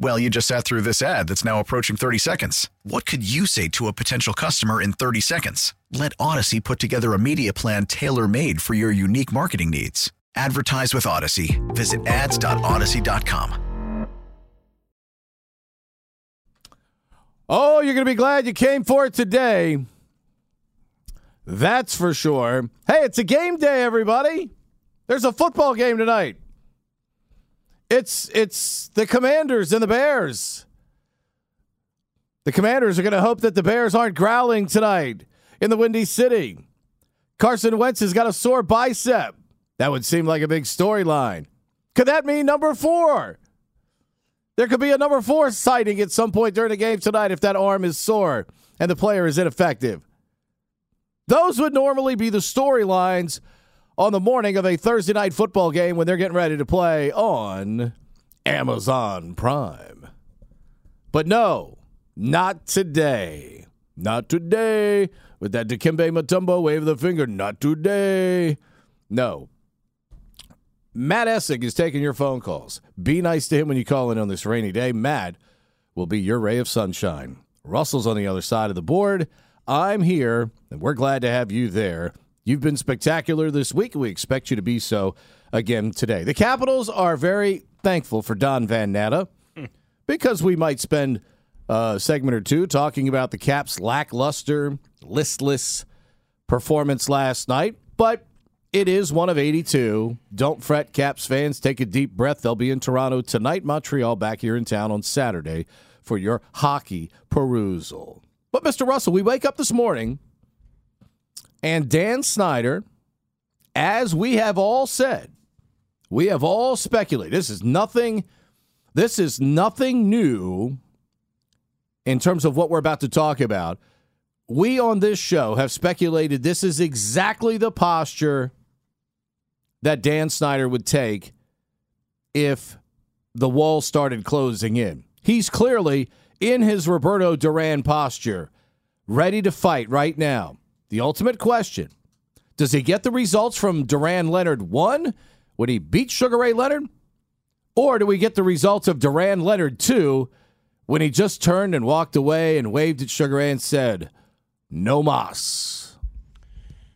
Well, you just sat through this ad that's now approaching 30 seconds. What could you say to a potential customer in 30 seconds? Let Audacy put together a media plan tailor made for your unique marketing needs. Advertise with Audacy. Visit ads.audacy.com. Oh, you're going to be glad you came for it today. That's for sure. Hey, it's a game day, everybody. There's a football game tonight. It's it's the Commanders and the Bears. The Commanders are going to hope that the Bears aren't growling tonight in the Windy City. Carson Wentz has got a sore bicep. That would seem like a big storyline. Could that mean number four? There could be a number four sighting at some point during the game tonight if that arm is sore and the player is ineffective. Those would normally be the storylines on the morning of a Thursday night football game when they're getting ready to play on Amazon Prime. But no, not today. Not today. With that Dikembe Mutombo wave of the finger. Not today. No. Matt Essig is taking your phone calls. Be nice to him when you call in on this rainy day. Matt will be your ray of sunshine. Russell's on the other side of the board. I'm here, and we're glad to have you there. You've been spectacular this week. We expect you to be so again today. The Capitals are very thankful for Don Van Natta because we might spend a segment or two talking about the Caps' lackluster, listless performance last night. But it is one of 82. Don't fret, Caps fans. Take a deep breath. They'll be in Toronto tonight, Montreal back here in town on Saturday for your hockey perusal. But, Mr. Russell, we wake up this morning and Dan Snyder, as we have all said, we have all speculated. This is nothing. This is nothing new in terms of what we're about to talk about. We on this show have speculated this is exactly the posture that Dan Snyder would take if the wall started closing in. He's clearly in his Roberto Duran posture, ready to fight right now. The ultimate question does he get the results from Duran Leonard 1 when he beat Sugar Ray Leonard? Or do we get the results of Duran Leonard 2 when he just turned and walked away and waved at Sugar Ray and said, No mas?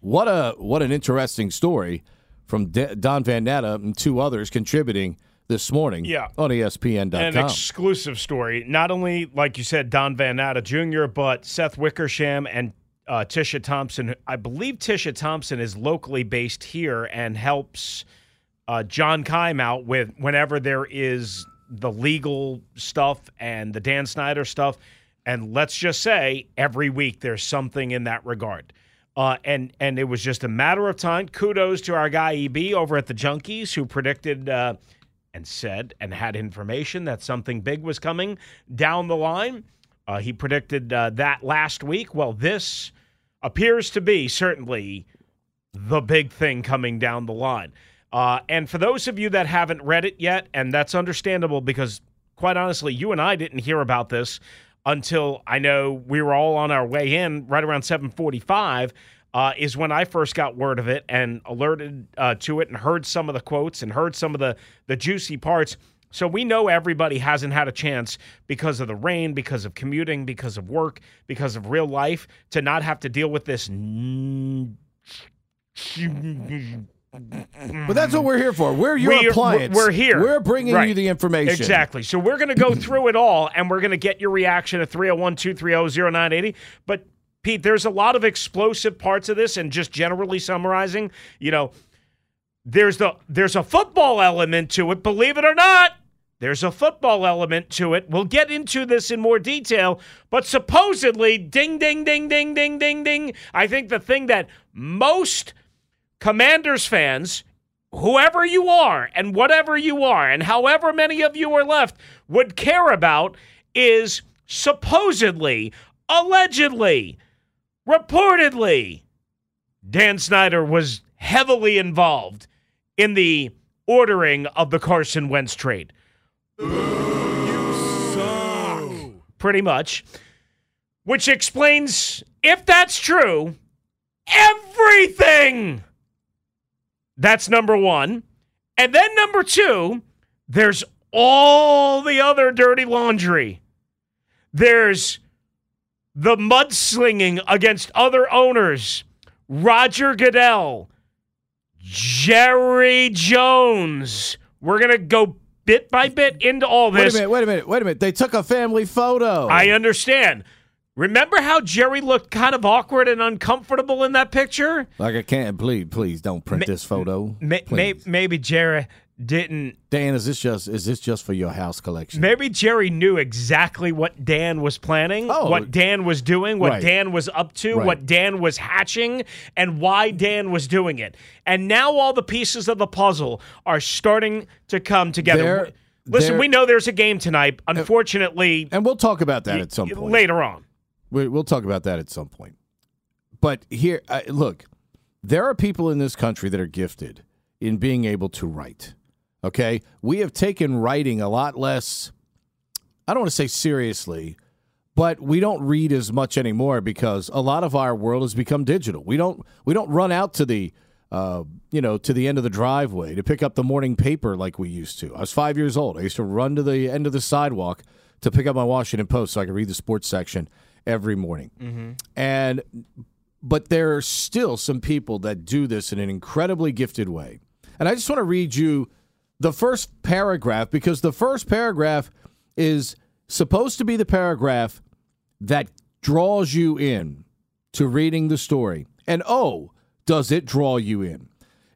What a what an interesting story from D- Don Van Natta and two others contributing this morning Yeah. on ESPN.com. An exclusive story. Not only, like you said, Don Van Natta Jr., but Seth Wickersham and uh, Tisha Thompson. I believe Tisha Thompson is locally based here and helps uh, John Keim out with whenever there is the legal stuff and the Dan Snyder stuff. And let's just say every week there's something in that regard. Uh, and and it was just a matter of time. Kudos to our guy EB over at the Junkies who predicted uh, and said and had information that something big was coming down the line. Uh, he predicted uh, that last week. Well, this appears to be certainly the big thing coming down the line. Uh, and for those of you that haven't read it yet, and that's understandable because, quite honestly, you and I didn't hear about this until I know we were all on our way in right around 745 uh, is when I first got word of it and alerted uh, to it and heard some of the quotes and heard some of the, the juicy parts. So we know everybody hasn't had a chance because of the rain, because of commuting, because of work, because of real life to not have to deal with this. But that's what we're here for. We're your We're- appliance. We're here. We're bringing Right. you the information. Exactly. So we're going to go through it all and we're going to get your reaction at 301 230 0980. But, Pete, there's a lot of explosive parts of this, and just generally summarizing, you know, there's the there's a football element to it, believe it or not. There's a football element to it. We'll get into this in more detail, but supposedly, ding, ding, ding, ding, ding, ding, ding. I think the thing that most Commanders fans, whoever you are and whatever you are, and however many of you are left, would care about is supposedly, allegedly, reportedly, Dan Snyder was heavily involved in the ordering of the Carson Wentz trade. Pretty much. Which explains, if that's true, everything. That's number one. And then number two, there's all the other dirty laundry. There's the mudslinging against other owners. Roger Goodell, Jerry Jones. We're going to go bit by bit into all this. Wait a minute, wait a minute, wait a minute. They took a family photo. I understand. Remember how Jerry looked kind of awkward and uncomfortable in that picture? like I can't please, please don't print this photo. May, Please. maybe Jerry didn't. Dan, is this just is this just for your house collection? Maybe Jerry knew exactly what Dan was planning, Oh. what Dan was doing, what Right. Dan was up to, Right. what Dan was hatching, and why Dan was doing it. And now all the pieces of the puzzle are starting to come together. There- Listen, there- we know there's a game tonight. Unfortunately, and we'll talk about that at some point. later on. We, we'll talk about that at some point. But here, uh, look, there are people in this country that are gifted in being able to write. Okay, we have taken writing a lot less. I don't want to say seriously, but we don't read as much anymore because a lot of our world has become digital. We don't we don't run out to the uh, you know to the end of the driveway to pick up the morning paper like we used to. I was five years old. I used to run to the end of the sidewalk to pick up my Washington Post so I could read the sports section every morning. And but there are still some people that do this in an incredibly gifted way. And I just want to read you the first paragraph because the first paragraph is supposed to be the paragraph that draws you in to reading the story. And oh, does it draw you in?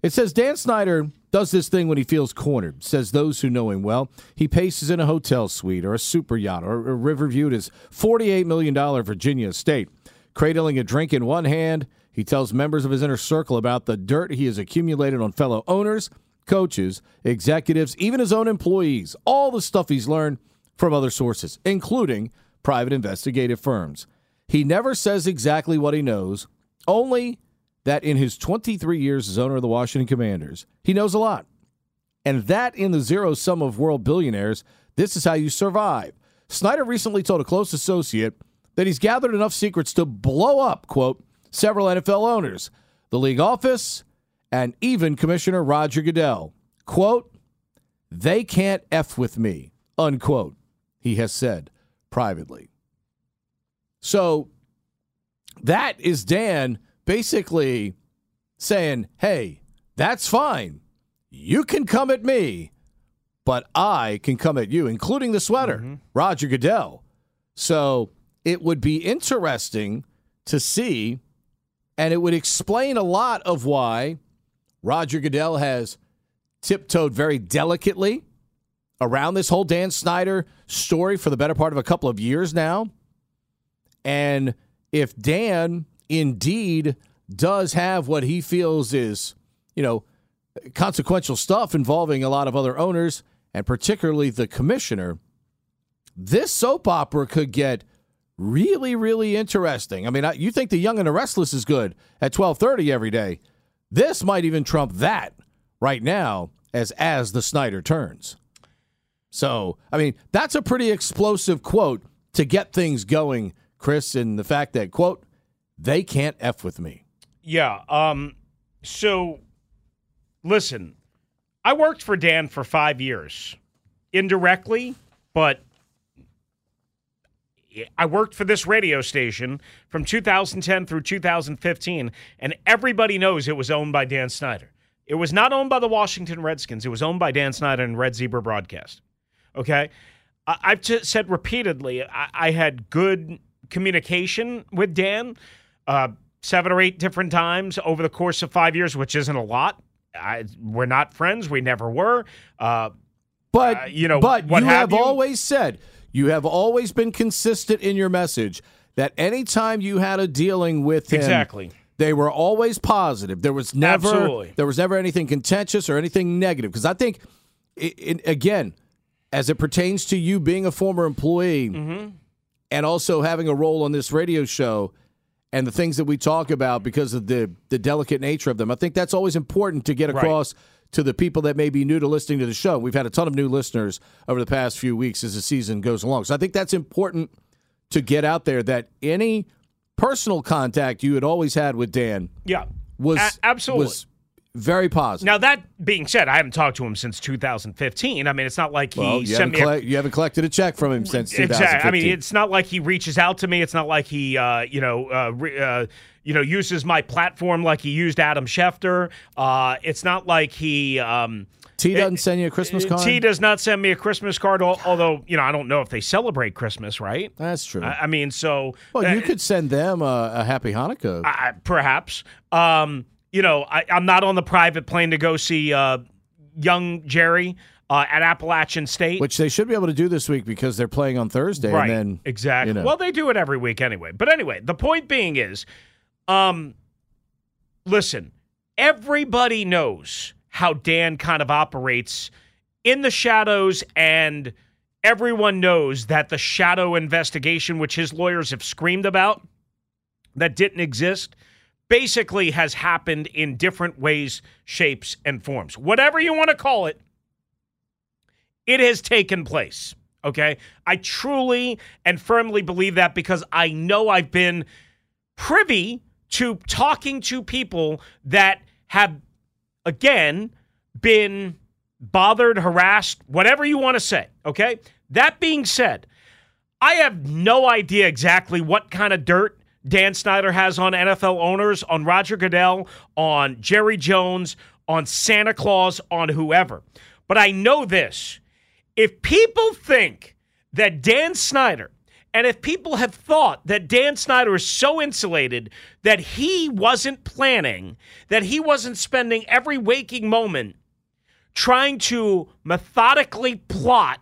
It says Dan Snyder does this thing when he feels cornered, says those who know him well. He paces in a hotel suite or a super yacht or a river-viewed his $48 million Virginia estate. Cradling a drink in one hand, he tells members of his inner circle about the dirt he has accumulated on fellow owners, coaches, executives, even his own employees, all the stuff he's learned from other sources, including private investigative firms. He never says exactly what he knows, only that in his 23 years as owner of the Washington Commanders, he knows a lot. And that in the zero sum of world billionaires, this is how you survive. Snyder recently told a close associate that he's gathered enough secrets to blow up, quote, several NFL owners, the league office, and even Commissioner Roger Goodell. Quote, they can't F with me, unquote, he has said privately. So that is Dan basically saying, hey, that's fine. You can come at me, but I can come at you, including the sweater, mm-hmm. Roger Goodell. So it would be interesting to see, and it would explain a lot of why Roger Goodell has tiptoed very delicately around this whole Dan Snyder story for the better part of a couple of years now. And if Dan indeed does have what he feels is, you know, consequential stuff involving a lot of other owners and particularly the commissioner, this soap opera could get really, really interesting. I mean, you think the Young and the Restless is good at twelve thirty every day. This might even trump that right now as as the Snyder turns. So, I mean, that's a pretty explosive quote to get things going, Chris, and the fact that quote they can't f with me. Yeah. Um. So, listen, I worked for Dan for five years, indirectly, but I worked for this radio station from 2010 through 2015, and everybody knows it was owned by Dan Snyder. It was not owned by the Washington Redskins. It was owned by Dan Snyder and Red Zebra Broadcast. Okay. I- I've t- said repeatedly, I-, I had good communication with Dan uh, seven or eight different times over the course of five years, which isn't a lot. I, we're not friends. We never were. Uh, But uh, you know, but what you have, have you. always said you have always been consistent in your message that anytime you had a dealing with him, Exactly. they were always positive. There was never Absolutely. there was never anything contentious or anything negative. Because I think, i i again, as it pertains to you being a former employee Mm-hmm. and also having a role on this radio show. And the things that we talk about because of the the delicate nature of them, I think that's always important to get Right. To the people that may be new to listening to the show. We've had a ton of new listeners over the past few weeks as the season goes along. So I think that's important to get out there that any personal contact you had always had with Dan Yeah. was A- absolutely. was very positive. Now that being said, I haven't talked to him since 2015. I mean, it's not like he well, you sent haven't, me a you haven't collected a check from him since 2015. Exactly. I mean, it's not like he reaches out to me. It's not like he, uh, you know, uh, re- uh, you know, uses my platform like he used Adam Schefter. Uh, it's not like he. Um, T doesn't send you a Christmas card. T does not send me a Christmas card, although you know I don't know if they celebrate Christmas, right? That's true. I, I mean, so well, you uh, could send them a, a happy Hanukkah. I, perhaps. Um, you know, I, I'm not on the private plane to go see uh, young Jerry uh, at Appalachian State. which they should be able to do this week because they're playing on Thursday. right. And then, exactly. you know. Well, they do it every week anyway. But anyway, the point being is, um, listen, everybody knows how Dan kind of operates in the shadows and. Everyone knows that the shadow investigation, which his lawyers have screamed about, that didn't exist, basically has happened in different ways, shapes, and forms. Whatever you want to call it, it has taken place. Okay. I truly and firmly believe that because I know I've been privy to talking to people that have, again, been bothered, harassed, whatever you want to say. Okay. That being said, I have no idea exactly what kind of dirt Dan Snyder has on NFL owners, on Roger Goodell, on Jerry Jones, on Santa Claus, on whoever. But I know this. If people think that Dan Snyder, and if people have thought that Dan Snyder is so insulated that he wasn't planning, that he wasn't spending every waking moment trying to methodically plot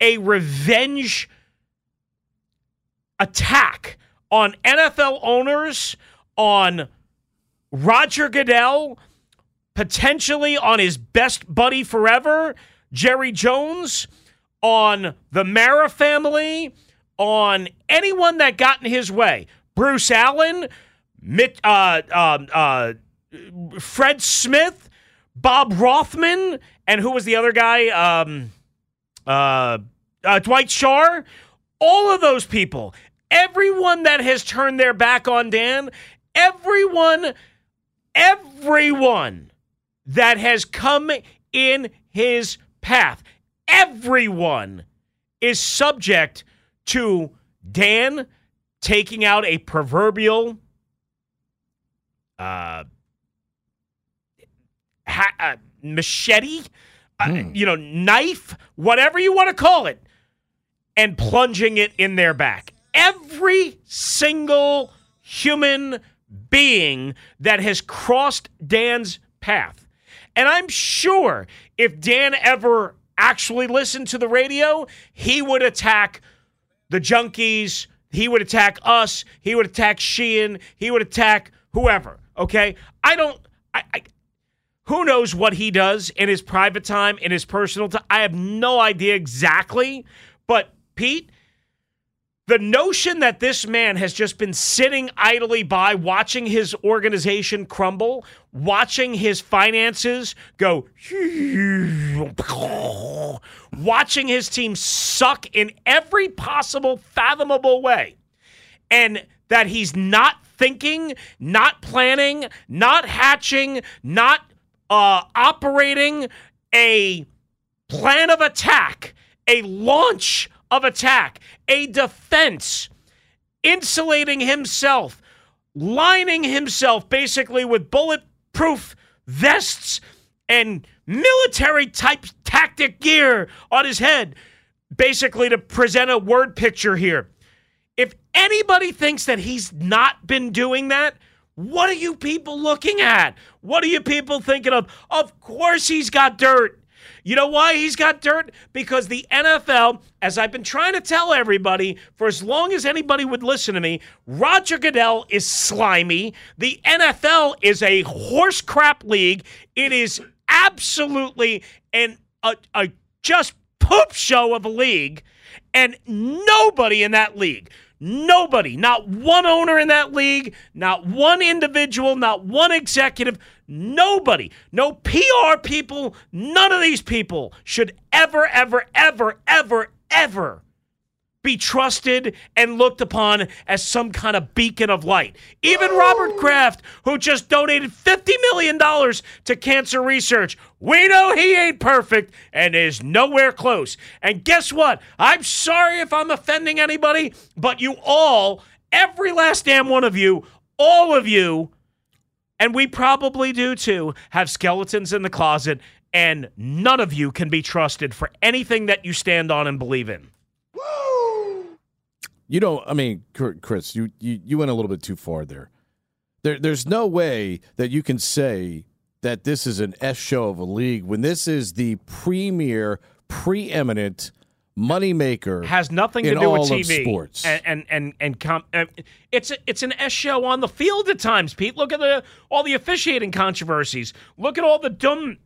a revenge attack on NFL owners, on Roger Goodell, potentially on his best buddy forever, Jerry Jones, on the Mara family, on anyone that got in his way. Bruce Allen, Mitt, uh, um, uh, Fred Smith, Bob Rothman, and who was the other guy? Um, uh, uh, Dwight Schar. All of those people, everyone that has turned their back on Dan, everyone, everyone that has come in his path, everyone is subject to Dan taking out a proverbial uh, ha- uh machete, uh, you know, knife, whatever you want to call it, and plunging it in their back. Every single human being that has crossed Dan's path. And I'm sure if Dan ever actually listened to the radio, he would attack the junkies. He would attack us. He would attack Sheehan. He would attack whoever. Okay. I don't. I, I. Who knows what he does in his private time, in his personal time? I have no idea exactly. But Pete, the notion that this man has just been sitting idly by watching his organization crumble, watching his finances go, watching his team suck in every possible fathomable way, and that he's not thinking, not planning, not hatching, not uh, operating a plan of attack, a launch of attack, a defense, insulating himself, lining himself basically with bulletproof vests and military type tactic gear on his head, basically to present a word picture here. If anybody thinks that he's not been doing that, what are you people looking at? What are you people thinking of? Of course he's got dirt. You know why he's got dirt? Because the NFL, as I've been trying to tell everybody for as long as anybody would listen to me, Roger Goodell is slimy. The NFL is a horse crap league. It is absolutely an a, a just poop show of a league, and nobody in that league. Nobody, not one owner in that league, not one individual, not one executive, nobody, no PR people, none of these people should ever, ever, ever, ever, ever be trusted and looked upon as some kind of beacon of light. Even Robert Kraft, who just donated $50 million to cancer research, we know he ain't perfect and is nowhere close. And guess what? I'm sorry if I'm offending anybody, but you all, every last damn one of you, all of you, and we probably do too, have skeletons in the closet, and none of you can be trusted for anything that you stand on and believe in. You don't. I mean, Chris, you, you you went a little bit too far there. There, there's no way that you can say that this is an S show of a league when this is the premier, preeminent moneymaker. Has nothing to do with TV. sports and and and, and com- uh, it's a, it's an S show on the field at times. Pete, look at the all the officiating controversies. Look at all the dumb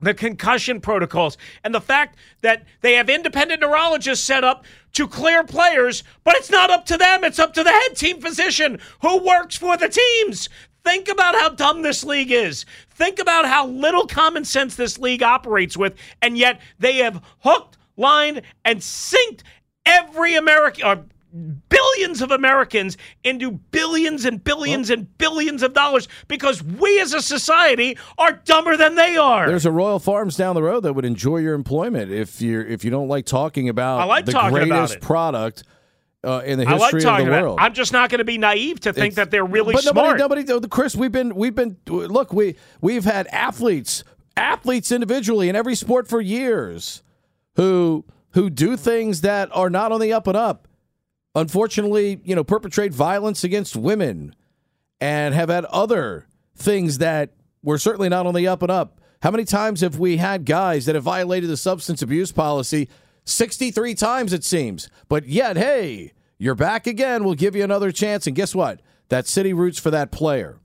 the concussion protocols and the fact that they have independent neurologists set up to clear players, but it's not up to them. It's up to the head team physician who works for the teams. Think about how dumb this league is. Think about how little common sense this league operates with, and yet they have hooked, lined, and synced every American billions of Americans into billions and billions well, and billions of dollars because we as a society are dumber than they are. There's a Royal Farms down the road that would enjoy your employment if you if you don't like talking about like the talking greatest product. Uh, in the history like of the world, I'm just not going to be naive to think it's, that they're really but smart. Nobody, nobody, Chris, we've been, we've been. Look, we we've had athletes, athletes individually in every sport for years, who who do things that are not on the up and up unfortunately, you know, perpetrate violence against women and have had other things that were certainly not on the up and up. How many times have we had guys that have violated the substance abuse policy? 63 times, it seems. But yet, hey, you're back again. We'll give you another chance. And guess what? That city roots for that player.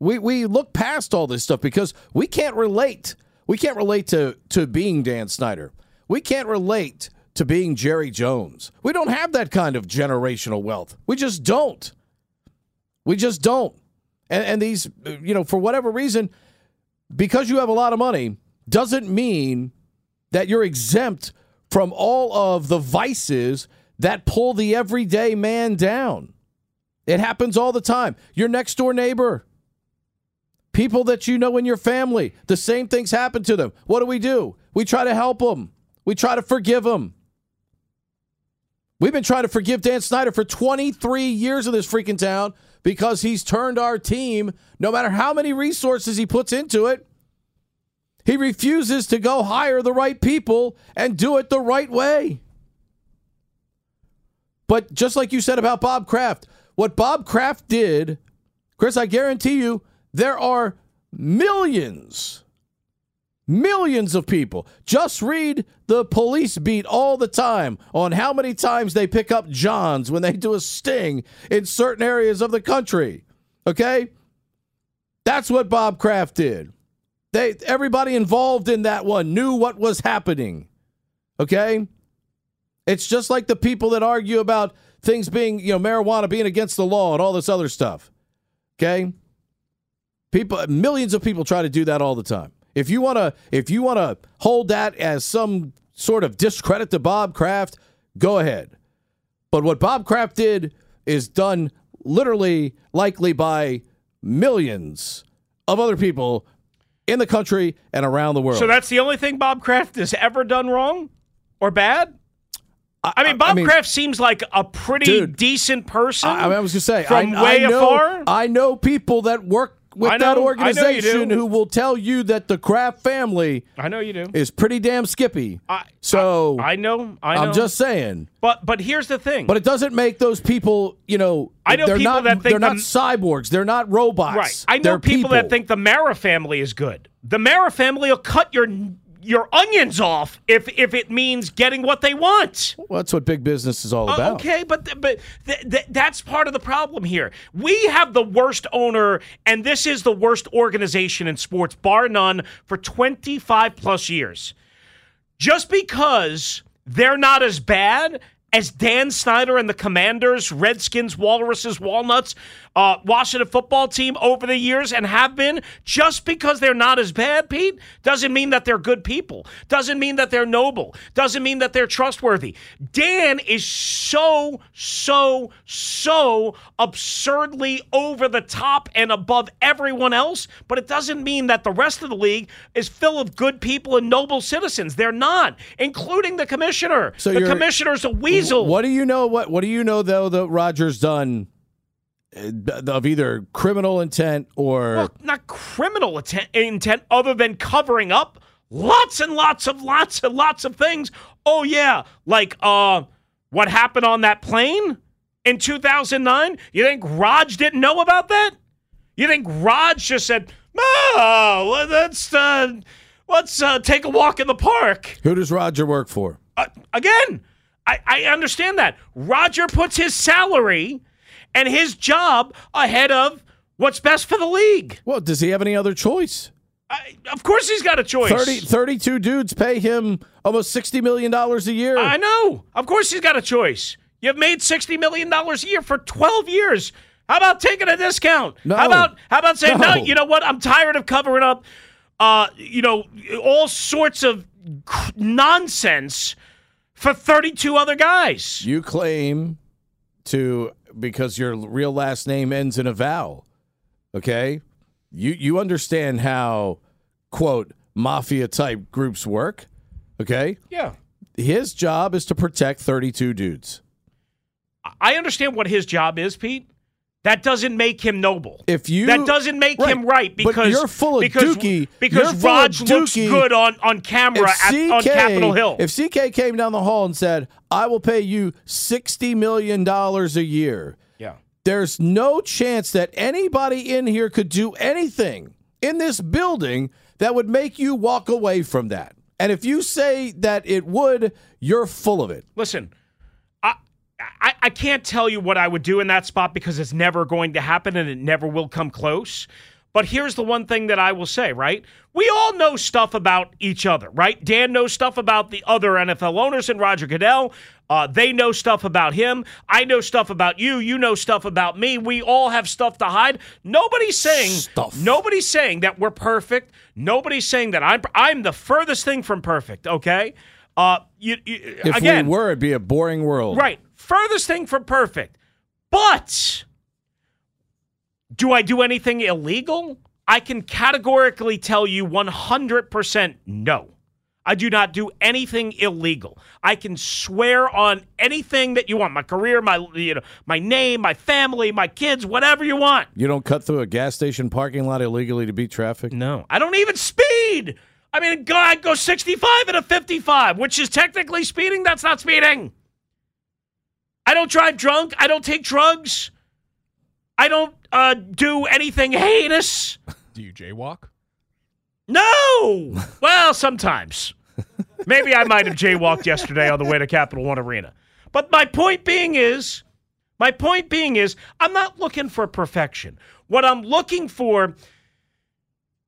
We, we look past all this stuff because we can't relate. We can't relate to, to being Dan Snyder. We can't relate to being Jerry Jones. We don't have that kind of generational wealth. We just don't. We just don't. And, and these, you know, for whatever reason, because you have a lot of money, doesn't mean that you're exempt from all of the vices that pull the everyday man down. It happens all the time. Your next door neighbor, people that you know in your family, the same things happen to them. What do we do? We try to help them, we try to forgive them. We've been trying to forgive Dan Snyder for 23 years in this freaking town because he's turned our team, no matter how many resources he puts into it, he refuses to go hire the right people and do it the right way. But just like you said about Bob Kraft, what Bob Kraft did, Chris, I guarantee you, there are millions Millions of people. Just read the police beat all the time on how many times they pick up Johns when they do a sting in certain areas of the country. Okay? That's what Bob Kraft did. They everybody involved in that one knew what was happening. Okay? It's just like the people that argue about things being, you know, marijuana being against the law and all this other stuff. Okay? People millions of people try to do that all the time. If you want to if you want to hold that as some sort of discredit to Bob Kraft, go ahead. But what Bob Kraft did is done literally likely by millions of other people in the country and around the world. So that's the only thing Bob Kraft has ever done wrong or bad? I mean, Bob I mean, Kraft seems like a pretty dude, decent person. I, I was going to say, from I, way I know, afar. I know people that work with know, that organization who will tell you that the Kraft family I know you do is pretty damn skippy. I, so I, I know I know. I'm just saying. But but here's the thing. But it doesn't make those people, you know, I know they're people not, that think they're the, not cyborgs. They're not robots. Right. I know people, people, that think the Mara family is good. The Mara family will cut your your onions off if if it means getting what they want. Well, that's what big business is all Uh, about. Okay, but th- but th- th- that's part of the problem here. We have the worst owner, and this is the worst organization in sports, bar none, for 25 plus years. Just because they're not as bad as Dan Snyder and the Commanders, Redskins, Walruses, Walnuts, uh, Washington football team over the years and have been, just because they're not as bad, Pete, doesn't mean that they're good people. Doesn't mean that they're noble. Doesn't mean that they're trustworthy. Dan is so, so, so absurdly over the top and above everyone else, but it doesn't mean that the rest of the league is full of good people and noble citizens. They're not, including the commissioner. So the commissioner's a weasel. What do you know? What What do you know though that Rogers done uh, of either criminal intent or Well, not criminal atten- intent other than covering up lots and lots of lots and lots of things. Oh yeah, like uh what happened on that plane in 2009? You think Raj didn't know about that? You think Raj just said, "Oh, well, let's uh let's uh, take a walk in the park." who does Roger work for? Uh, again, I, I understand that. Roger puts his salary and his job ahead of what's best for the league. Well, does he have any other choice? I, of course, he's got a choice. 30, 32 dudes pay him almost $60 million a year. I know. Of course, he's got a choice. You've made sixty million dollars a year for twelve years. How about taking a discount? No. How about how about saying no. No. You know what? I'm tired of covering up, uh, you know, all sorts of nonsense for 32 other guys. You claim to because your real last name ends in a vowel. Okay? You you understand how quote mafia type groups work, okay? Yeah. His job is to protect 32 dudes. I understand what his job is, Pete. That doesn't make him noble. If you that doesn't make him right but because you're full of because, dookie. because Raj looks good on, on camera at, on Capitol Hill. If CK came down the hall and said, "I will pay you 60 million dollars a year." yeah. there's no chance that anybody in here could do anything in this building that would make you walk away from that. And if you say that it would, you're full of it. Listen, I, I can't tell you what I would do in that spot because it's never going to happen and it never will come close. But here's the one thing that I will say, right? We all know stuff about each other, right? Dan knows stuff about the other NFL owners and Roger Goodell. Uh, they know stuff about him. I know stuff about you. You know stuff about me. We all have stuff to hide. Nobody's saying Stuff. Nobody's saying that we're perfect. Nobody's saying that I'm I'm the furthest thing from perfect. Okay. Uh, you, you If again, we were, it'd be a boring world. Right. Furthest thing from perfect. But do I do anything illegal? I can categorically tell you 100% no. I do not do anything illegal. I can swear on anything that you want. My career, my you know, my name, my family, my kids, whatever you want. You don't cut through a gas station parking lot illegally to beat traffic? No. I don't even speed. I mean, God, I go 65 at a 55, which is technically speeding. That's not speeding. I don't drive drunk. I don't take drugs. I don't uh, do anything heinous. Do you jaywalk? No. Well, sometimes. Maybe I might have jaywalked yesterday on the way to Capital One Arena. But my point being is, my point being is, I'm not looking for perfection. What I'm looking for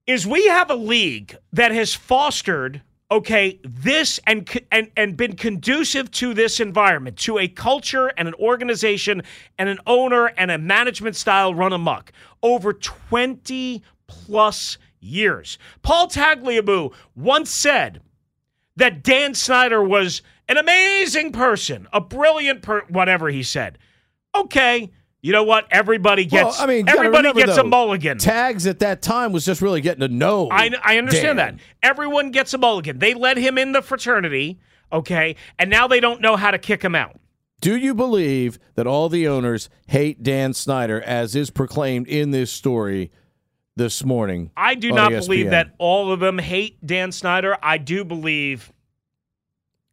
is we have a league that has fostered okay this and and and been conducive to this environment to a culture and an organization and an owner and a management style run amok over 20 plus years paul tagliabue once said that Dan Snyder was an amazing person, a brilliant per whatever he said. Okay, you know what? Everybody gets well, I mean, everybody gets a mulligan. Tags at that time was just really getting to know. I, I understand Dan. that. Everyone gets a mulligan. They let him in the fraternity, okay, and now they don't know how to kick him out. Do you believe that all the owners hate Dan Snyder as is proclaimed in this story this morning? I do not ESPN? believe that all of them hate Dan Snyder. I do believe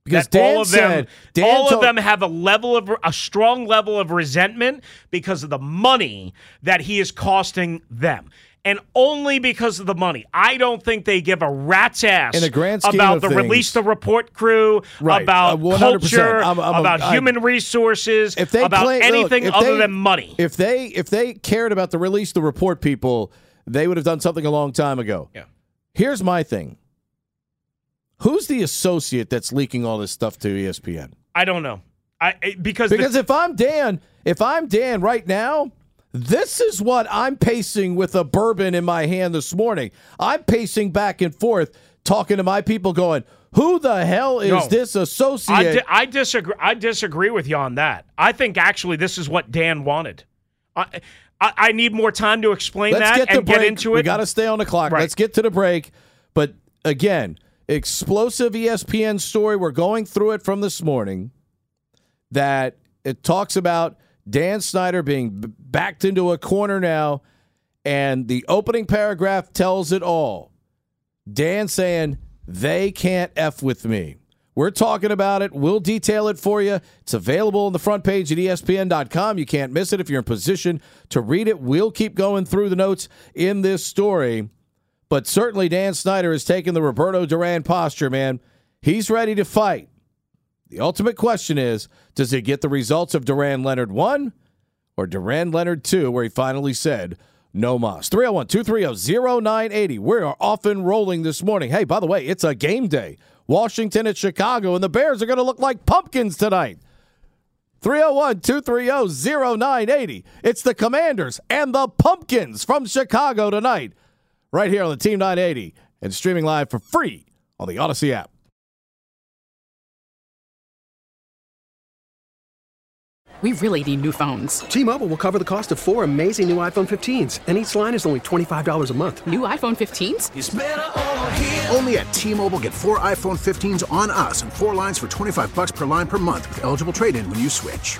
because Dan all of them, said Dan all told- of them have a level of a strong level of resentment because of the money that he is costing them. and only because of the money. I don't think they give a rat's ass In the grand about the things- release the report crew, Right. about Uh, culture, I'm- I'm about I- human resources, if they about look, anything if other they- than money. If they if they cared about the release the report people, they would have done something a long time ago. Yeah. Here's my thing. Who's the associate that's leaking all this stuff to ESPN? I don't know. I I- because the- Because if I'm Dan, if I'm Dan right now, this is what I'm pacing with a bourbon in my hand this morning. I'm pacing back and forth, talking to my people, going, "Who the hell is No. this associate?" I, di- I disagree. I disagree with you on that. I think actually this is what Dan wanted. I I, I need more time to explain Let's that get and break. get into it. We got to stay on the clock. Right. Let's get to the break. But again, explosive ESPN story. We're going through it from this morning. That it talks about Dan Snyder being backed into a corner now, and the opening paragraph tells it all. Dan saying they can't f with me. We're talking about it. We'll detail it for you. It's available on the front page at ESPN.com. You can't miss it if you're in position to read it. We'll keep going through the notes in this story. But certainly Dan Snyder has taken the Roberto Duran posture, man. He's ready to fight. The ultimate question is does he get the results of Duran Leonard 1 or Duran Leonard 2, where he finally said, no mas. 301 230 0980. We are off and rolling this morning. Hey, by the way, it's a game day. Washington at Chicago, and the Bears are going to look like pumpkins tonight. 301 230 0980. It's the Commanders and the Pumpkins from Chicago tonight, right here on the Team 980 and streaming live for free on the Audacy app. We really need new phones. T-Mobile will cover the cost of four amazing new iPhone 15s, and each line is only $25 a month. New iPhone 15s? Only at T-Mobile get four iPhone 15s on us and four lines for 25 bucks per line per month with eligible trade-in when you switch.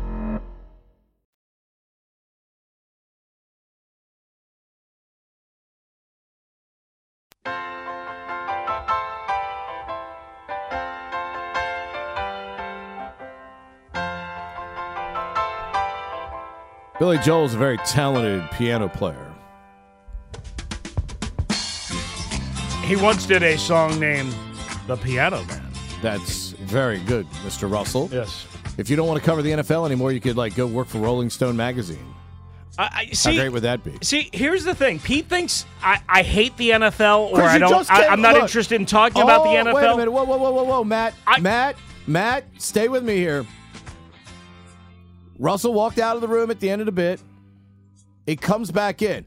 Billy Joel is a very talented piano player. He once did a song named "The Piano Man." That's very good, Mr. Russell. Yes. If you don't want to cover the NFL anymore, you could like go work for Rolling Stone magazine. I, I see. How great would that be? See, here's the thing. Pete thinks I, I hate the NFL, or I don't. I, I'm not look. interested in talking about the Oh, NFL. Wait a minute. Whoa, whoa, whoa, whoa, whoa, whoa. Matt, I- Matt, Matt, stay with me here. Russell walked out of the room at the end of the bit. He comes back in.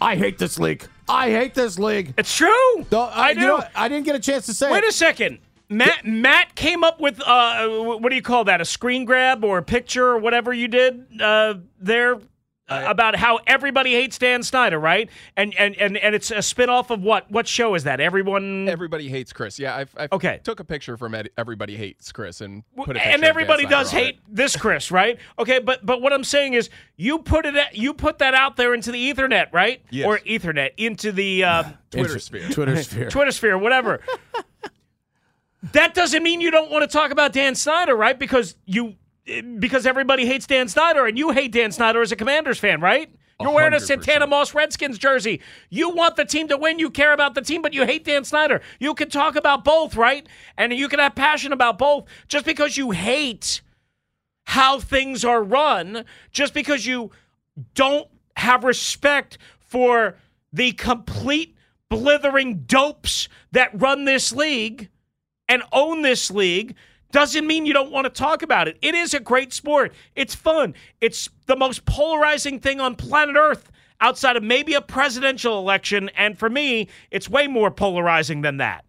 I hate this league. I hate this league. It's true. No, I you do. know? I didn't get a chance to say Wait it. a second. Matt Matt came up with uh what do you call that? A screen grab or a picture or whatever you did uh there uh, about how everybody hates Dan Snyder, right? And and and and it's a spin-off of what? What show is that? Everyone Everybody hates Chris. Yeah, I've, I've Okay. took a picture from Ed- Everybody Hates Chris and put a picture and of everybody Dan does hate it. this Chris, right? Okay, but but what I'm saying is you put it you put that out there into the Ethernet, right? Yes. Or Ethernet into the uh, Twitter sphere. Twitter sphere. Twitter sphere, whatever. that doesn't mean you don't want to talk about Dan Snyder, right? Because you because everybody hates Dan Snyder and you hate Dan Snyder as a Commanders fan, right? You're wearing a Santana Moss Redskins jersey. You want the team to win. You care about the team, but you hate Dan Snyder. You can talk about both, right? And you can have passion about both. Just because you hate how things are run, just because you don't have respect for the complete blithering dopes that run this league and own this league doesn't mean you don't want to talk about it. It is a great sport. It's fun. It's the most polarizing thing on planet Earth outside of maybe a presidential election. And for me, it's way more polarizing than that.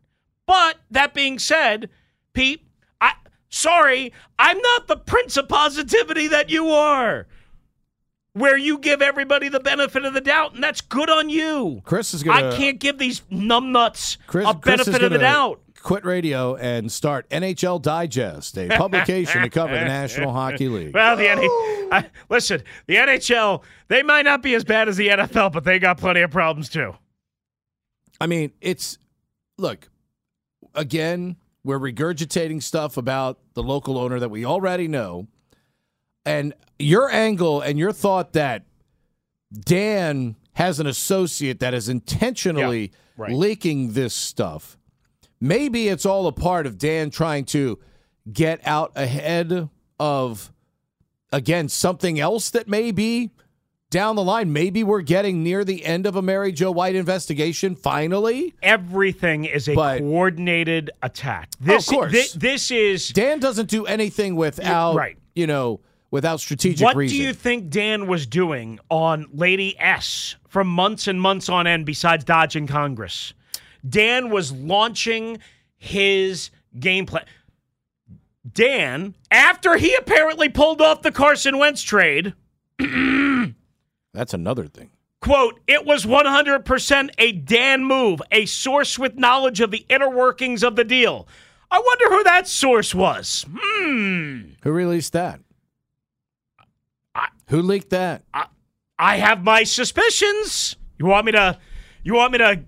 But that being said, Pete, I sorry, I'm not the prince of positivity that you are. Where you give everybody the benefit of the doubt, and that's good on you. Chris is gonna. I can't give these numbnuts Chris, a benefit of the gonna doubt. Quit radio and start NHL Digest, a publication to cover the National Hockey League. Well, the I, listen, the NHL they might not be as bad as the NFL, but they got plenty of problems too. I mean, it's look again. We're regurgitating stuff about the local owner that we already know, and your angle and your thought that Dan has an associate that is intentionally Yeah, right. leaking this stuff. Maybe it's all a part of Dan trying to get out ahead of again something else that may be down the line. Maybe we're getting near the end of a Mary Jo White investigation finally. Everything is a But- coordinated attack. Oh, this, of course. thi- this is Dan doesn't do anything without right. you know, without strategic what reason. do you think Dan was doing on Lady S for months and months on end besides dodging Congress? Dan was launching his game plan. Dan, after he apparently pulled off the Carson Wentz trade, That's another thing. quote, it was 100% a Dan move, a source with knowledge of the inner workings of the deal. I wonder who that source was. Hmm. Who released that? Who leaked that? I have my suspicions. You want me to you want me to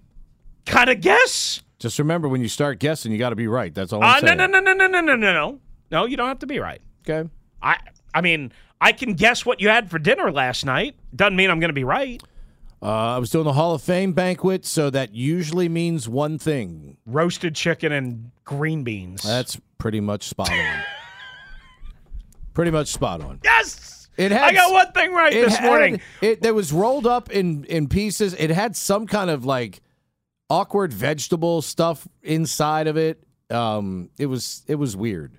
kind of guess? Just remember when you start guessing, you got to be right. That's all Uh, I'm no, saying. no, no, no, no, no, no, no, no. No, you don't have to be right. Okay. I I mean, I can guess what you had for dinner last night. Doesn't mean I'm going to be right. Uh, I was doing the Hall of Fame banquet, so that usually means one thing. Roasted chicken and green beans. That's pretty much spot on. pretty much spot on. yes. It had I got one thing right this had- morning. It that was rolled up in in pieces. It had some kind of like awkward vegetable stuff inside of it. Um, it was it was weird.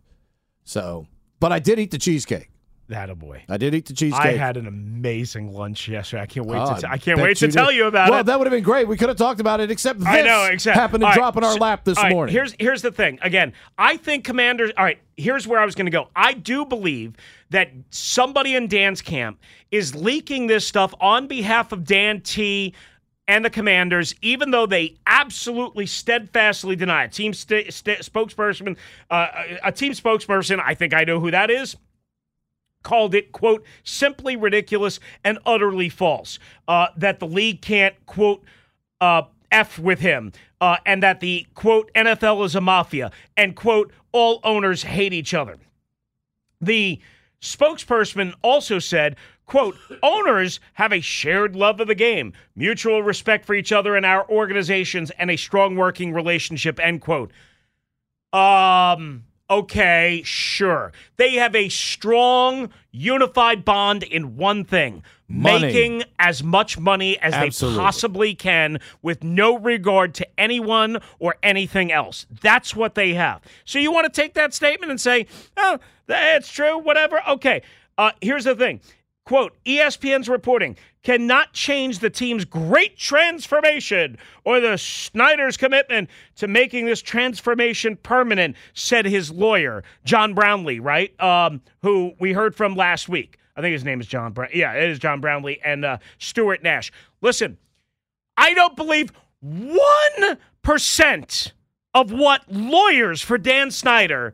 So, but I did eat the cheesecake. That a boy. I did eat the cheesecake. I had an amazing lunch yesterday. I can't wait Oh, to. T- I can't wait to tell you about well, it. Well, that would have been great. We could have talked about it, except this I know, exactly. happened to right, drop in our so- lap this right, morning. Here's here's the thing. Again, I think Commanders. All right, here's where I was going to go. I do believe that somebody in Dan's camp is leaking this stuff on behalf of Dan T. And the Commanders, even though they absolutely steadfastly deny it. Team st- st- spokesperson, uh, a team spokesperson, I think I know who that is called it, quote, simply ridiculous and utterly false. Uh, that the league can't, quote, uh, F with him, uh, and that the, quote, NFL is a mafia, and, quote, all owners hate each other. The spokesperson also said, quote, owners have a shared love of the game, mutual respect for each other and our organizations, and a strong working relationship, end quote. Um, okay, sure. They have a strong, unified bond in one thing Money. making as much money as Absolutely. they possibly can with no regard to anyone or anything else. That's what they have. So you want to take that statement and say, oh, it's true, whatever. Okay. Uh, here's the thing. Quote, ESPN's reporting cannot change the team's great transformation or the Snyder's commitment to making this transformation permanent, said his lawyer, John Brownlee, right? Um, who we heard from last week. I think his name is John Brown. Yeah, it is John Brownlee and uh, Stuart Nash. Listen, I don't believe 1% of what lawyers for Dan Snyder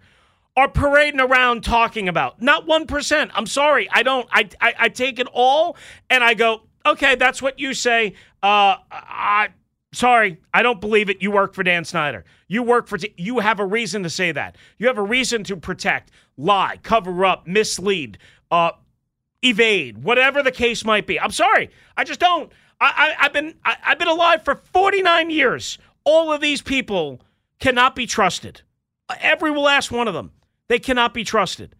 are parading around talking about. Not 1%. I'm sorry. I don't. I, I, I take it all and I go, okay, that's what you say. Uh, I, sorry, I don't believe it. You work for Dan Snyder. You work for, you have a reason to say that. You have a reason to protect, lie, cover up, mislead, uh, evade, whatever the case might be. I'm sorry, I just don't. I, I, have been I, I've been alive for 49 years. All of these people cannot be trusted. Every last one of them, they cannot be trusted.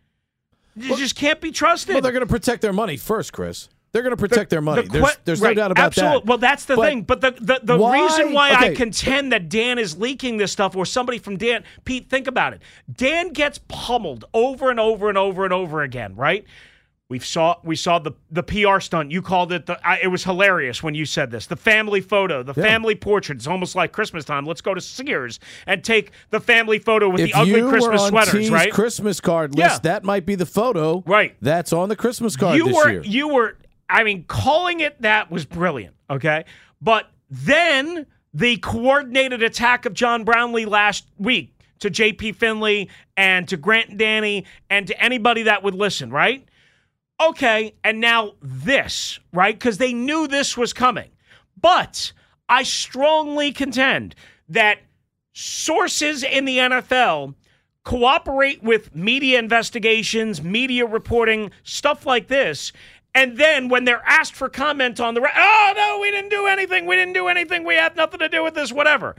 They well, just can't be trusted. Well, they're going to protect their money first, Chris. They're going to protect the, their money. The que- there's, there's right, no doubt about absolutely. that. Well, that's the but thing. But the the, the why? reason why okay. I contend that Dan is leaking this stuff, or somebody from Dan, Pete, think about it. Dan gets pummeled over and over and over and over again, right? We saw we saw the the PR stunt. You called it the. I, it was hilarious when you said this. The family photo, the yeah. family portrait. It's almost like Christmas time. Let's go to Sears and take the family photo with if the ugly Christmas sweaters. T's right? Christmas card list. Yeah. That might be the photo. Right. That's on the Christmas card you this were year. you were. I mean, calling it that was brilliant. Okay, but then the coordinated attack of John Brownlee last week to J.P. Finley and to Grant and Danny and to anybody that would listen. Right Okay, and now this, right? Because they knew this was coming. But I strongly contend that sources in the NFL cooperate with media investigations, media reporting, stuff like this. And then when they're asked for comment on the, oh, no, we didn't do anything. We didn't do anything. We have nothing to do with this, whatever.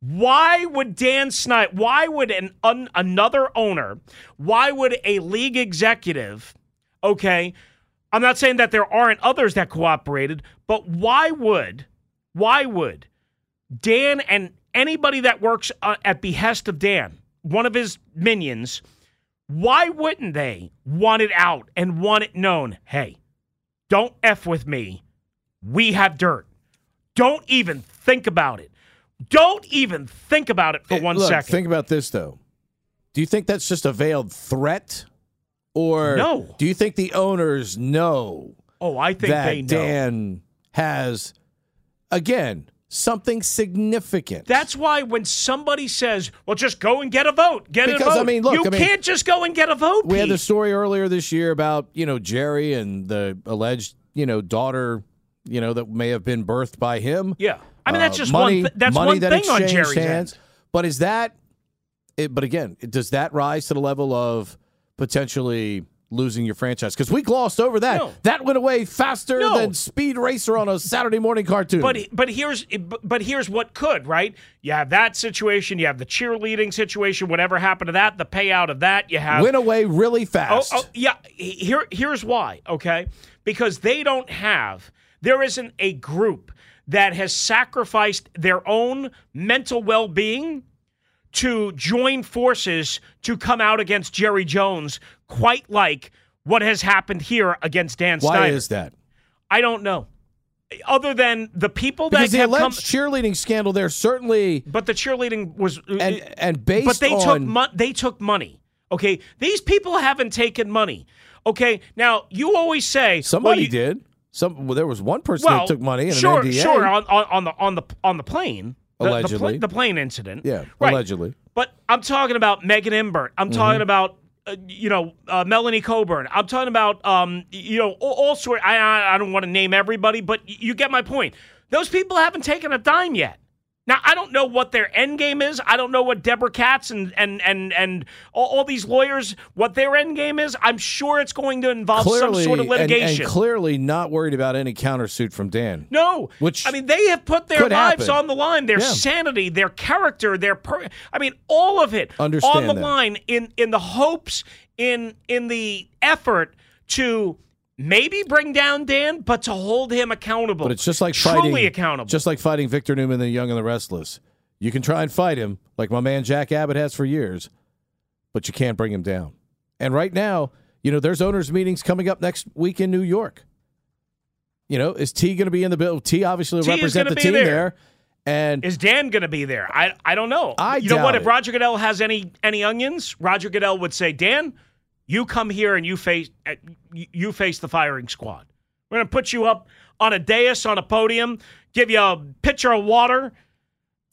Why would Dan Snyder, why would an un, another owner, why would a league executive okay? I'm not saying that there aren't others that cooperated, but why would, why would Dan and anybody that works uh, at behest of Dan, one of his minions, why wouldn't they want it out and want it known? Hey, don't F with me. We have dirt. Don't even think about it. Don't even think about it for one Look, second. Think about this, though. Do you think that's just a veiled threat? Or no. do you think the owners know? Oh, I think that they know. Dan has again something significant. That's why when somebody says, "Well, just go and get a vote," get because, a vote. I mean, look, you I mean, can't just go and get a vote. We Pete. had the story earlier this year about you know Jerry and the alleged you know daughter you know that may have been birthed by him. Yeah, I mean that's Uh, just money, one. Th- that's money one that thing on Jerry's hands. end. But is that? It, but again, does that rise to the level of potentially? losing your franchise because we glossed over that. No. That went away faster No. than Speed Racer on a Saturday morning cartoon. But but here's but here's what could right. You have that situation. You have the cheerleading situation. Whatever happened to that, the payout of that. You have went away really Oh, oh fast. oh yeah. Here here's why. Okay, because they don't have. There isn't a group that has sacrificed their own mental well being to join forces to come out against Jerry Jones, quite like what has happened here against Dan Why Snyder. is that? I don't know. Other than the people Because that the alleged come, cheerleading scandal there certainly, but the cheerleading was uh, and and based but they on took mo- they took money. Okay, these people haven't taken money. Okay, now you always say somebody well, you, did. Some well, there was one person well, that took money in sure, an NDA. sure on, on, on the on the on the plane, the, the, Allegedly. the plane incident. Yeah, right. allegedly. But I'm talking about Megan Imbert. I'm Mm-hmm. talking about uh, you know uh, Melanie Coburn. I'm talking about um, you know all, all sort. I I, I don't want to name everybody, but y- you get my point. Those people haven't taken a dime yet. Now I don't know what their end game is. I don't know what Debra Katz and and and and all, all these lawyers what their end game is. I'm sure it's going to involve clearly, some sort of and- litigation. and, clearly not worried about any countersuit from Dan. No, Which I mean they have put their lives happen. on the line, their Yeah. sanity, their character, their per- I mean all of it Understand on the that. line in in the hopes in in the effort to maybe bring down Dan, but to hold him accountable. But it's just like truly fighting, accountable. Just like fighting Victor Newman, the Young and the Restless. You can try and fight him, like my man Jack Abbott has for years, but you can't bring him down. And right now, you know, there's owners' meetings coming up next week in New York. You know, is T going to be in the bill? T obviously will T represent the team there. there. And is Dan going to be there? I I don't know. I you know what? doubt If. Roger Goodell has any any onions, Roger Goodell would say, Dan, you come here and you face uh, you- face the firing squad. We're going to put you up on a dais on a podium, give you a pitcher of water,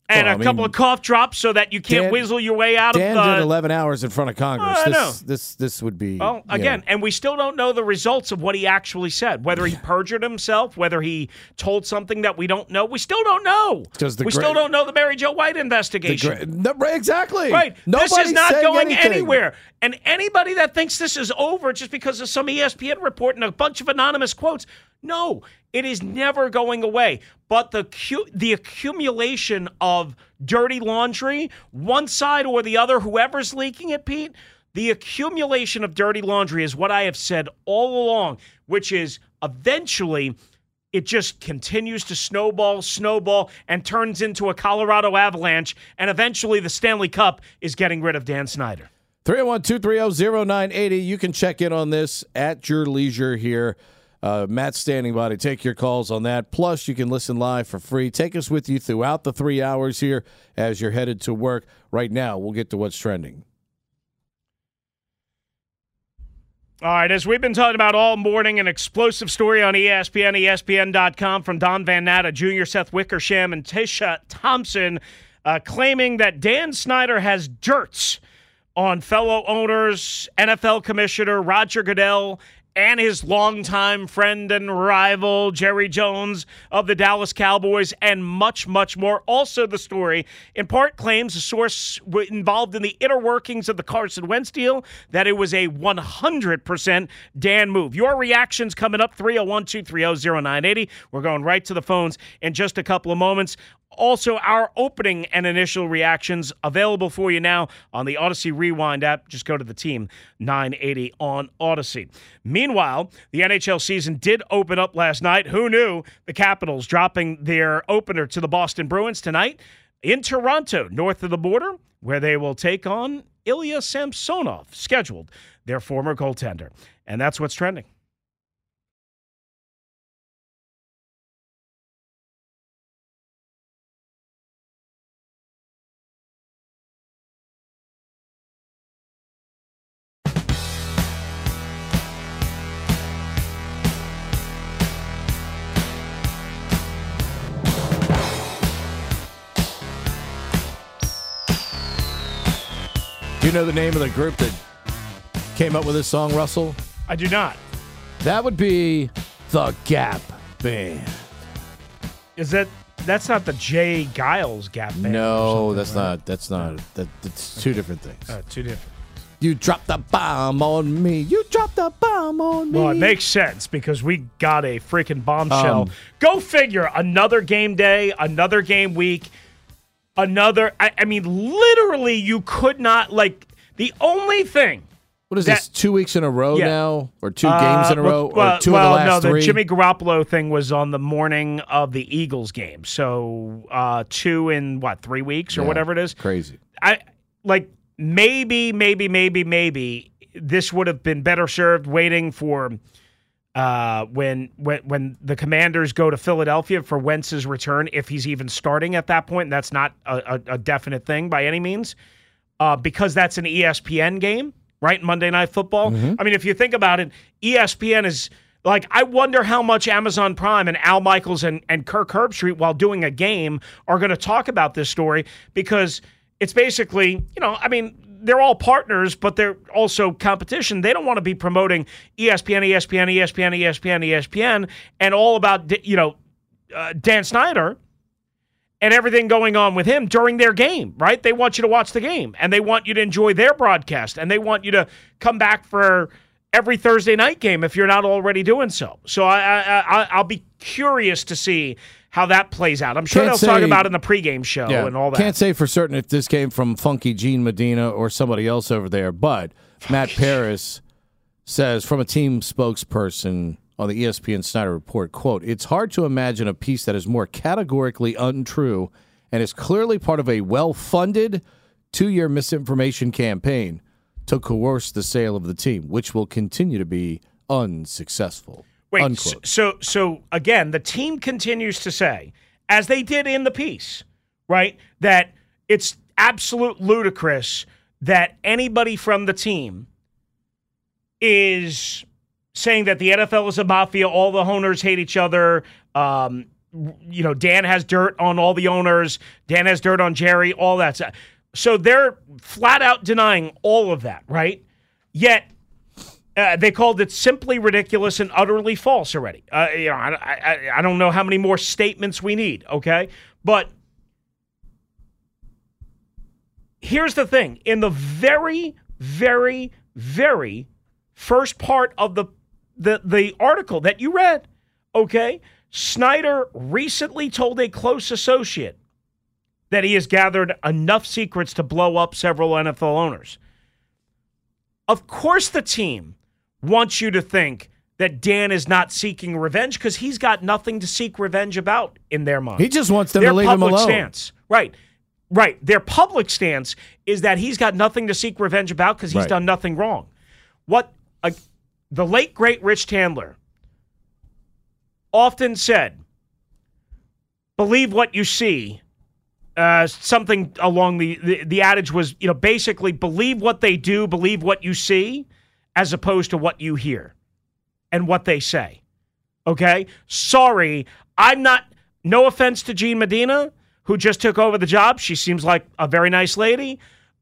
and Well, a I couple mean, of cough drops so that you can't Dan- whizzle your way out Dan of the. did 11 hours in front of Congress. I this, know. this this would be. Well, you know, again, and we still don't know the results of what he actually said. Whether he perjured himself, whether he told something that we don't know, we still don't know. the we gra- still don't know the Mary Jo White investigation. gra- no, right, exactly. Right. this is not going anything. anywhere. And anybody that thinks this is over just because of some ESPN report and a bunch of anonymous quotes, no, it is never going away. But the the accumulation of dirty laundry, one side or the other, whoever's leaking it, Pete, the accumulation of dirty laundry is what I have said all along, which is eventually it just continues to snowball, snowball, and turns into a Colorado avalanche. And eventually the Stanley Cup is getting rid of Dan Snyder. 301-230-0980. You can check in on this at your leisure here. Uh, Matt standing by to take your calls on that. Plus, you can listen live for free. Take us with you throughout the three hours here as you're headed to work. Right now, we'll get to what's trending. All right, as we've been talking about all morning, an explosive story on ESPN, ESPN.com from Don Van Natta Jr., Seth Wickersham, and Tisha Thompson uh, claiming that Dan Snyder has dirts on fellow owners, NFL Commissioner Roger Goodell, and his longtime friend and rival, Jerry Jones of the Dallas Cowboys, and much, much more. Also, the story in part claims a source involved in the inner workings of the Carson Wentz deal that it was a 100% Dan move. Your reactions coming up 301 230 0980. We're going right to the phones in just a couple of moments. Also, our opening and initial reactions available for you now on the Audacy Rewind app. Just go to the team 980 on Audacy. Meanwhile, the NHL season did open up last night. Who knew? The Capitals dropping their opener to the Boston Bruins tonight in Toronto, north of the border, where they will take on Ilya Samsonov, scheduled, their former goaltender. And that's what's trending. Do you know the name of the group that came up with this song, Russell? I do not. That would be the Gap Band. Is that that's not the J. Geils Gap Band? No, that's right? not. That's not. That, that's two different things. Uh, two different. You dropped the bomb on me. You dropped the bomb on me. Well, it makes sense because we got a freaking bombshell. Um, Go figure. Another game day, another game week, another. I, I mean, literally, you could not like the only thing. What is that- this? Two weeks in a row Yeah. now, or two games in a Uh, row, well, or two well, of the last no, three? the Jimmy Garoppolo thing was on the morning of the Eagles game, so uh, two in what three weeks or Yeah, whatever it is. Crazy. I like maybe, maybe, maybe, maybe this would have been better served waiting for uh, when when when the Commanders go to Philadelphia for Wentz's return, if he's even starting at that point. And that's not a, a, a definite thing by any means, uh, because that's an ESPN game, right? Monday Night Football. I mean, if you think about it, ESPN is. Like, I wonder how much Amazon Prime and Al Michaels and, and Kirk Herbstreit, while doing a game, are going to talk about this story because it's basically, you know, I mean, they're all partners, but they're also competition. They don't want to be promoting ESPN, ESPN, ESPN, ESPN, ESPN, and all about, you know, uh, Dan Snyder and everything going on with him during their game, right? They want you to watch the game and they want you to enjoy their broadcast and they want you to come back for every Thursday night game if you're not already doing so. So I, I, I I'll be curious to see how that plays out. I'm sure Can't they'll talk about it in the pregame show and all that. Can't say for certain if this came from Funky Jean Medina or somebody else over there, but Matt Paras says from a team spokesperson on the ESPN Snyder Report, quote, it's hard to imagine a piece that is more categorically untrue and is clearly part of a well-funded two-year misinformation campaign to coerce the sale of the team, which will continue to be unsuccessful. Wait, so, unquote. so so again, the team continues to say, as they did in the piece, right, that it's absolute ludicrous that anybody from the team is saying that the NFL is a mafia, all the owners hate each other, um, you know, Dan has dirt on all the owners, Dan has dirt on Jerry, all that stuff. So they're flat out denying all of that, right? Yet uh, they called it simply ridiculous and utterly false already. Uh, you know, I, I, I don't know how many more statements we need, okay? But here's the thing in the very, very, very first part of the, the, the article that you read, okay? Snyder recently told a close associate that he has gathered enough secrets to blow up several NFL owners. Of course, the team wants you to think that Dan is not seeking revenge because he's got nothing to seek revenge about in their mind. He just wants them their to leave him public alone. Stance. Right. Right. Their public stance is that he's got nothing to seek revenge about because he's Right. done nothing wrong. What uh, the late great Rich Tandler often said, believe what you see. Uh, something along the, the the adage was, you know, basically believe what they do, believe what you see, as opposed to what you hear and what they say. Okay? Sorry, I'm not no offense to Jean Medina, who just took over the job. She seems like a very nice lady.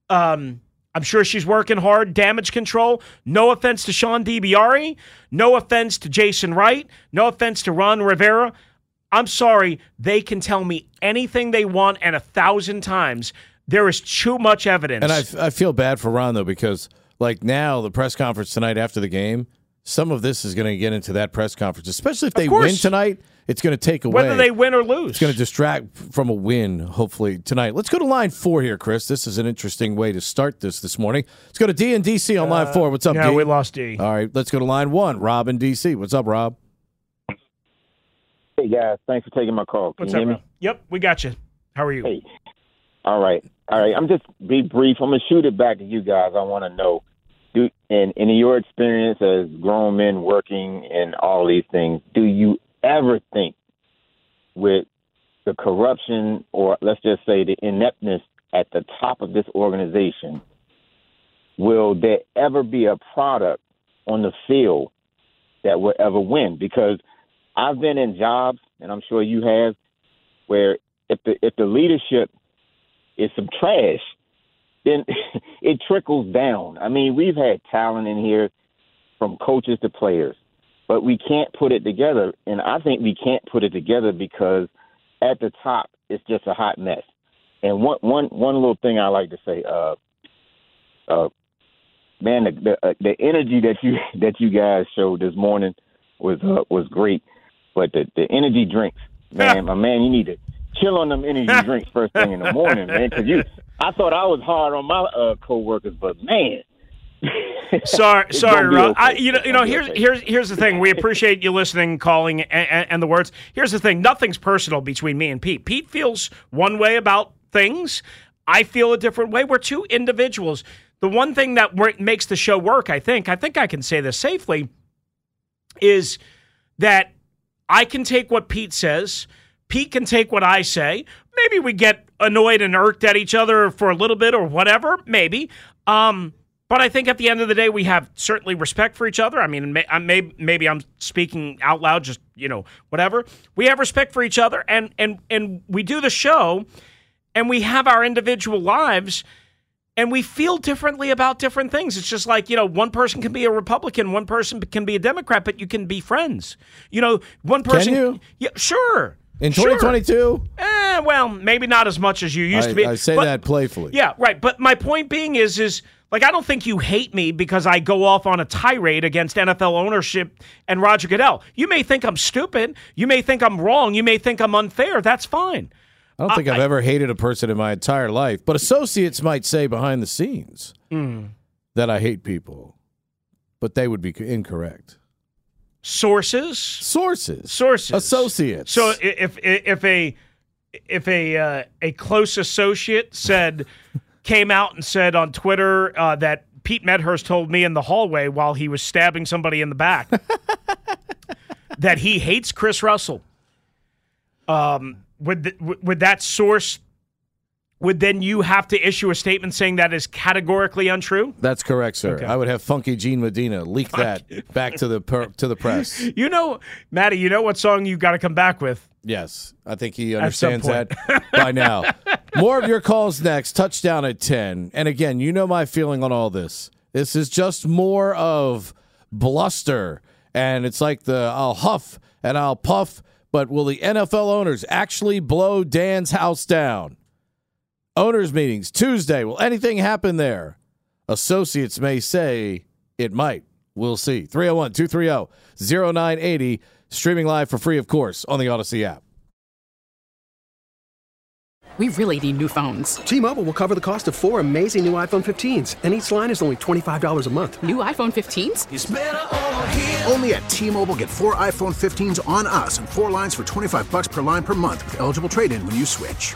Um, I'm sure she's working hard, damage control. No offense to Sean DiBiari. No offense to Jason Wright. No offense to Ron Rivera. I'm sorry, they can tell me anything they want and a thousand times. There is too much evidence. And I, I feel bad for Ron though because like now the press conference tonight after the game, some of this is going to get into that press conference, especially if they win tonight. It's going to take away whether they win or lose. It's going to distract from a win, hopefully tonight. Let's go to line four here, Chris. This is an interesting way to start this this morning. Let's go to D and DC on line four. What's up, Uh, no, D? we lost D. All right, let's go to line one. Rob in DC. What's up, Rob? Hey guys, thanks for taking my call. Can What's you up, hear me? Rob? Yep, we got you. How are you? Hey. All right, all right. I'm just be brief. I'm gonna shoot it back to you guys. I want to know, do in in your experience as grown men working in all these things, do you ever think with the corruption or let's just say the ineptness at the top of this organization, will there ever be a product on the field that will ever win? Because I've been in jobs, and I'm sure you have, where if the if the leadership is some trash, then it trickles down. I mean, we've had talent in here from coaches to players, but we can't put it together. And I think we can't put it together because at the top it's just a hot mess. And one one one little thing I like to say, uh, uh, man, the the, uh, the energy that you that you guys showed this morning was uh, was great. But the the energy drinks, man, my man, you need to on them energy drinks first thing in the morning, man. Because you, I thought I was hard on my uh, coworkers, but man, sorry, sorry, Rob. okay. I, you know, you know. Here's okay. here's here's the thing. We appreciate you listening, calling, and, and, and the words. Here's the thing. Nothing's personal between me and Pete. Pete feels one way about things. I feel a different way. We're two individuals. The one thing that makes the show work, I think, I think I can say this safely, is that I can take what Pete says. Pete can take what I say. Maybe we get annoyed and irked at each other for a little bit or whatever. Maybe. Um, but I think at the end of the day, we have certainly respect for each other. I mean, may, I may, maybe I'm speaking out loud, just you know, whatever. We have respect for each other, and and and we do the show, and we have our individual lives, and we feel differently about different things. It's just like you know, one person can be a Republican, one person can be a Democrat, but you can be friends. You know, one person. you? Yeah, sure. In Sure. 2022, Eh, well, maybe not as much as you used I, to be. I say but- that playfully. yeah, right. But my point being is, is like I don't think you hate me because I go off on a tirade against NFL ownership and Roger Goodell. You may think I'm stupid. You may think I'm wrong. You may think I'm unfair. That's fine. I don't think I- I've ever hated a person in my entire life, but associates might say behind the scenes Hmm. that I hate people, but they would be incorrect. Sources. Sources. Sources. Associates. So if if a if a uh, a close associate said came out and said on Twitter uh, that Pete Medhurst told me in the hallway while he was stabbing somebody in the back that he hates Chris Russell. Um, would th- would that source would then you have to issue a statement saying that is categorically untrue? That's correct, sir. Okay. I would have Funky Jean Medina leak that back to the per, to the press. You know, Maddie, you know what song you got to come back with? Yes, I think he understands that by now. More of your calls next. Touchdown at 10. And again, you know my feeling on all this. This is just more of bluster. And it's like the I'll huff and I'll puff, but will the NFL owners actually blow Dan's house down? Owners meetings Tuesday. Will anything happen there? Associates may say it might. We'll see. 301 230 0980. Streaming live for free, of course, on the Audacy app. We really need new phones. T-Mobile will cover the cost of four amazing new iPhone 15s, and each line is only $25 a month. New iPhone 15s? Only at T-Mobile get four iPhone 15s on us and four lines for 25 bucks per line per month with eligible trade-in when you switch.